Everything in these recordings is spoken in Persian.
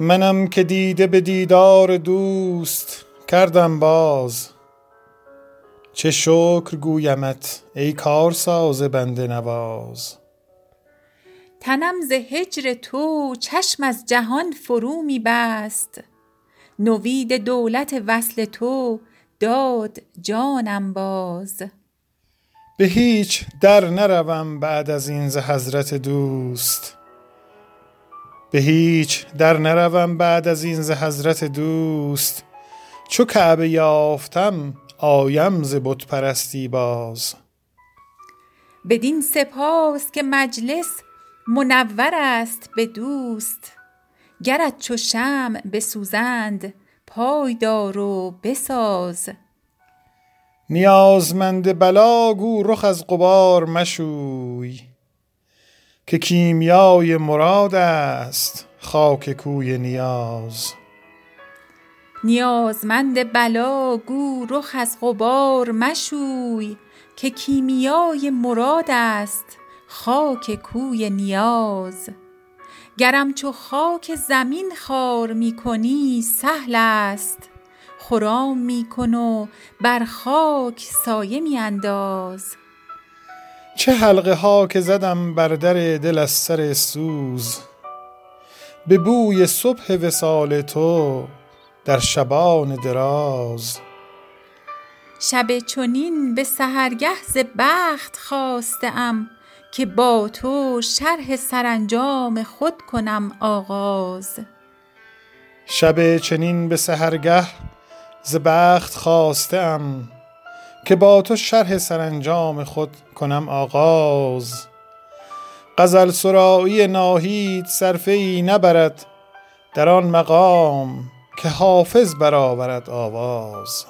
منم که دیده به دیدار دوست کردم باز. چه شکر گویمت ای کارساز بنده نواز. تنم ز هجر تو چشم از جهان فرو می بست. نوید دولت وصل تو داد جانم باز. به هیچ در نروم بعد از این ز حضرت دوست. به هیچ در نروم بعد از این ز حضرت دوست. چو کعبه یافتم آیم ز بت پرستی باز. بدین سپاس که مجلس منور است به دوست. گرت چو شمع بسوزند پای دار و بساز. نیازمند بلا گو رخ از غبار مشوی. که کیمیای مراد است خاک کوی نیاز. نیازمند بلا گو رخ از غبار مشوی که کیمیای مراد است خاک کوی نیاز. گرم چو خاک زمین خوار می کنی سهل است خرام می کن و بر خاک سایه می انداز چه حلقه ها که زدم بر در دل از سر سوز. به بوی صبح وصال تو در شبان دراز. شب چنین به سحرگه ز بخت خاسته ام که با تو شرح سرانجام خود کنم آغاز. شب چنین به سحرگه ز بخت خاسته ام که با تو شرح سرانجام خود کنم آغاز. غزل سرایی ناهید صرفه نبرد در آن مقام که حافظ برآورد آواز.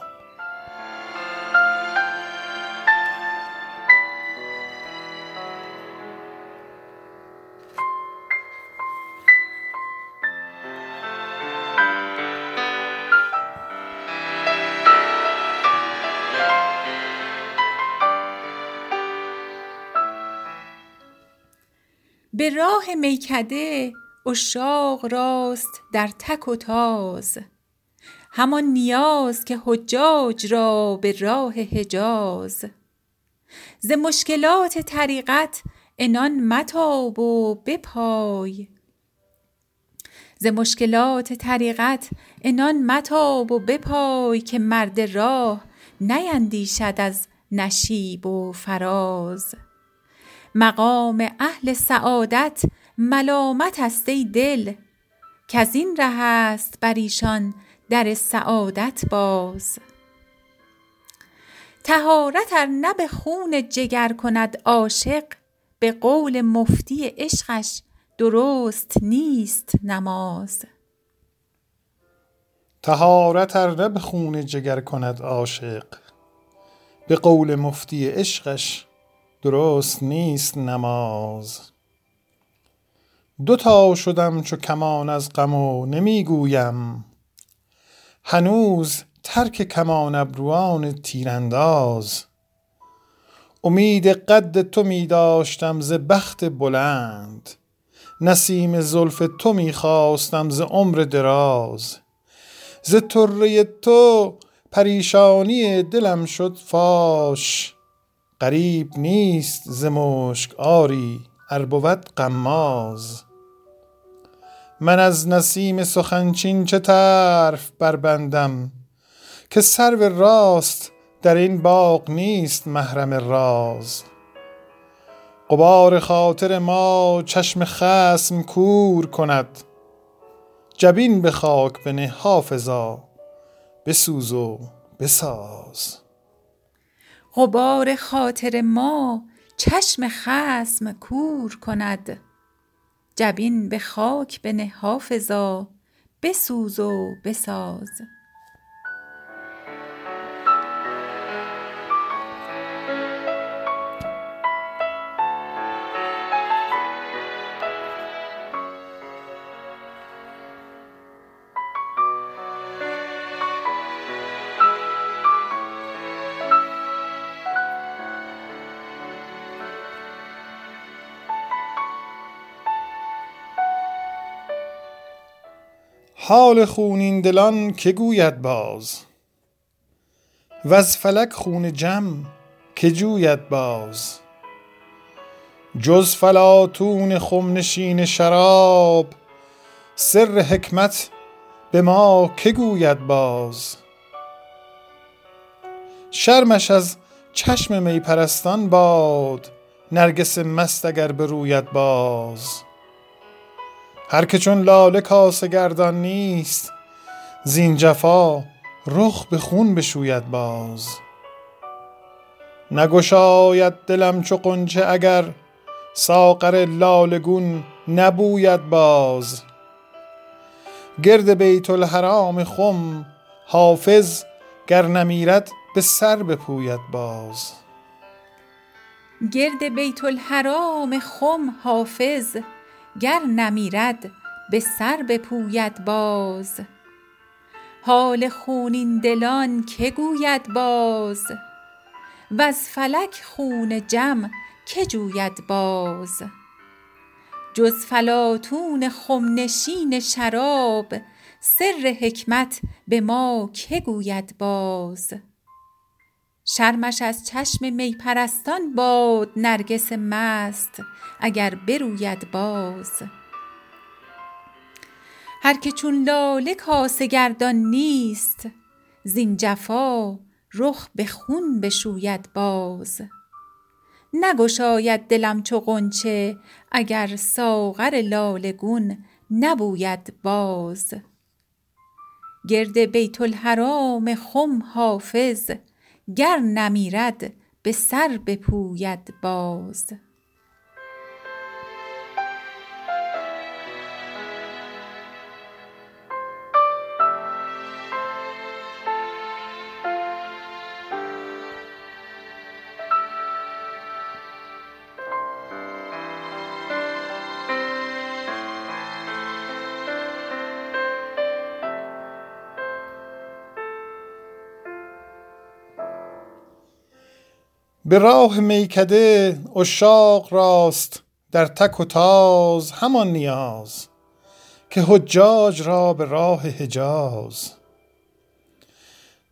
به راه میکده عشاق راست در تک و تاز. همان نیاز که حجاج را به راه حجاز. ز مشکلات طریقت عنان متاب و بپای. ز مشکلات طریقت عنان متاب و بپای که مرد راه نیندیشد از نشیب و فراز. مقام اهل سعادت ملامت است ای دل. کز این ره است بر ایشان در سعادت باز. طهارت ار نه به خون جگر کند عاشق به قول مفتی عشقش درست نیست نماز. طهارت ار نه به خون جگر کند عاشق به قول مفتی عشقش درست نیست نماز. دو تا شدم چو کمان از غم و نمی گویم هنوز ترک کمان ابروان تیرانداز. امید قد تو می داشتم ز بخت بلند. نسیم زلف تو می خواستم ز عمر دراز. ز طره تو پریشانی دلم شد فاش. غریب نیست ز مشک آری ار بود غماز. من از نسیم سخن چین چه طرف بربندم؟ که سرو راست در این باغ نیست محرم راز. غبار خاطر ما چشم خصم کور کند. جبین به خاک بنه حافظا بسوز و بساز. غبار خاطر ما چشم خصم کور کند. جبین به خاک بنه حافظا بسوز و بساز. حال خونین دلان که گوید باز؟ و از فلک خون جم که جوید باز؟ جز فلاتون خمنشین شراب سر حکمت به ما که گوید باز؟ شرمش از چشم می پرستان باد نرگس مست اگر بروید باز؟ هر که چون لاله کاسه گردان نیست زین جفا رخ به خون بشوید باز. نگشاید دلم چو قنچه اگر ساغر لالگون نبوید باز. گرد بیت الحرام خم حافظ گر نمیرد به سر بپوید باز. گرد بیت الحرام خم حافظ گر نمیرد به سر بپوید باز. حال خونین دلان که گوید باز؟ وز فلک خون جم که جوید باز؟ جز فلاطون خمنشین شراب سر حکمت به ما که گوید باز؟ شرمش از چشم می پرستان باد نرگس مست اگر بروید باز. هر که چون لاله کاسه گردان نیست زین جفا رخ به خون بشوید باز. نگشاید دلم چو غنچه اگر ساغر لاله گون نبوید باز. گرد بیت الحرام خم حافظ گر نمیرد به سر بپوید باز. به راه میکده عشاق راست در تک و تاز همان نیاز که حجاج را به راه حجاز.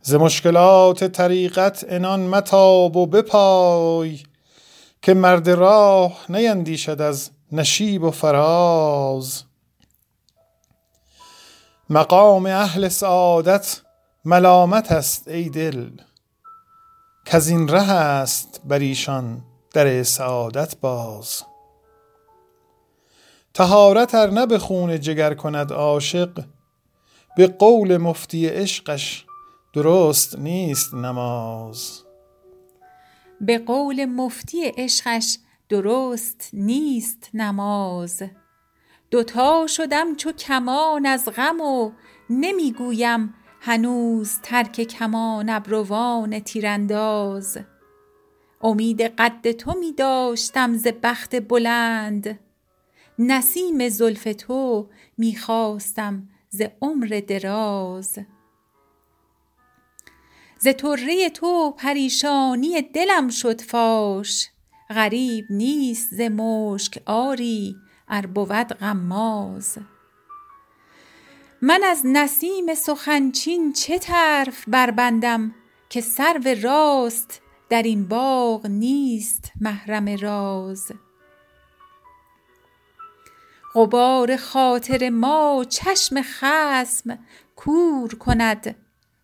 ز مشکلات طریقت انان متاب و بپای که مرد راه نیندیشد از نشیب و فراز. مقام اهل سعادت ملامت است ای دل کز این ره است بر ایشان در سعادت باز. طهارت ار نه به خون جگر کند عاشق به قول مفتی عشقش درست نیست نماز. به قول مفتی عشقش درست نیست نماز. دوتا شدم چو کمان از غم و نمی گویم هنوز ترک کمان ابروان تیرانداز. امید قد تو می داشتم ز بخت بلند. نسیم زلف تو می خواستم ز عمر دراز. ز طره تو پریشانی دلم شد فاش. غریب نیست ز مشک آری ار بود غماز. من از نسیم سخن چین چه طرف بربندم که سرو راست در این باغ نیست محرم راز؟ غبار خاطر ما چشم خصم کور کند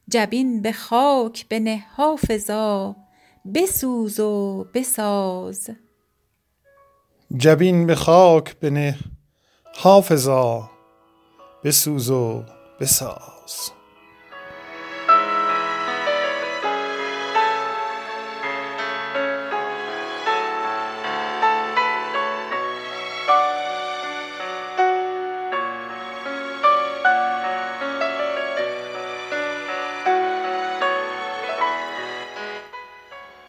جبین به خاک بنه حافظا بسوز و بساز. جبین به خاک بنه حافظا. بسوز و بساز.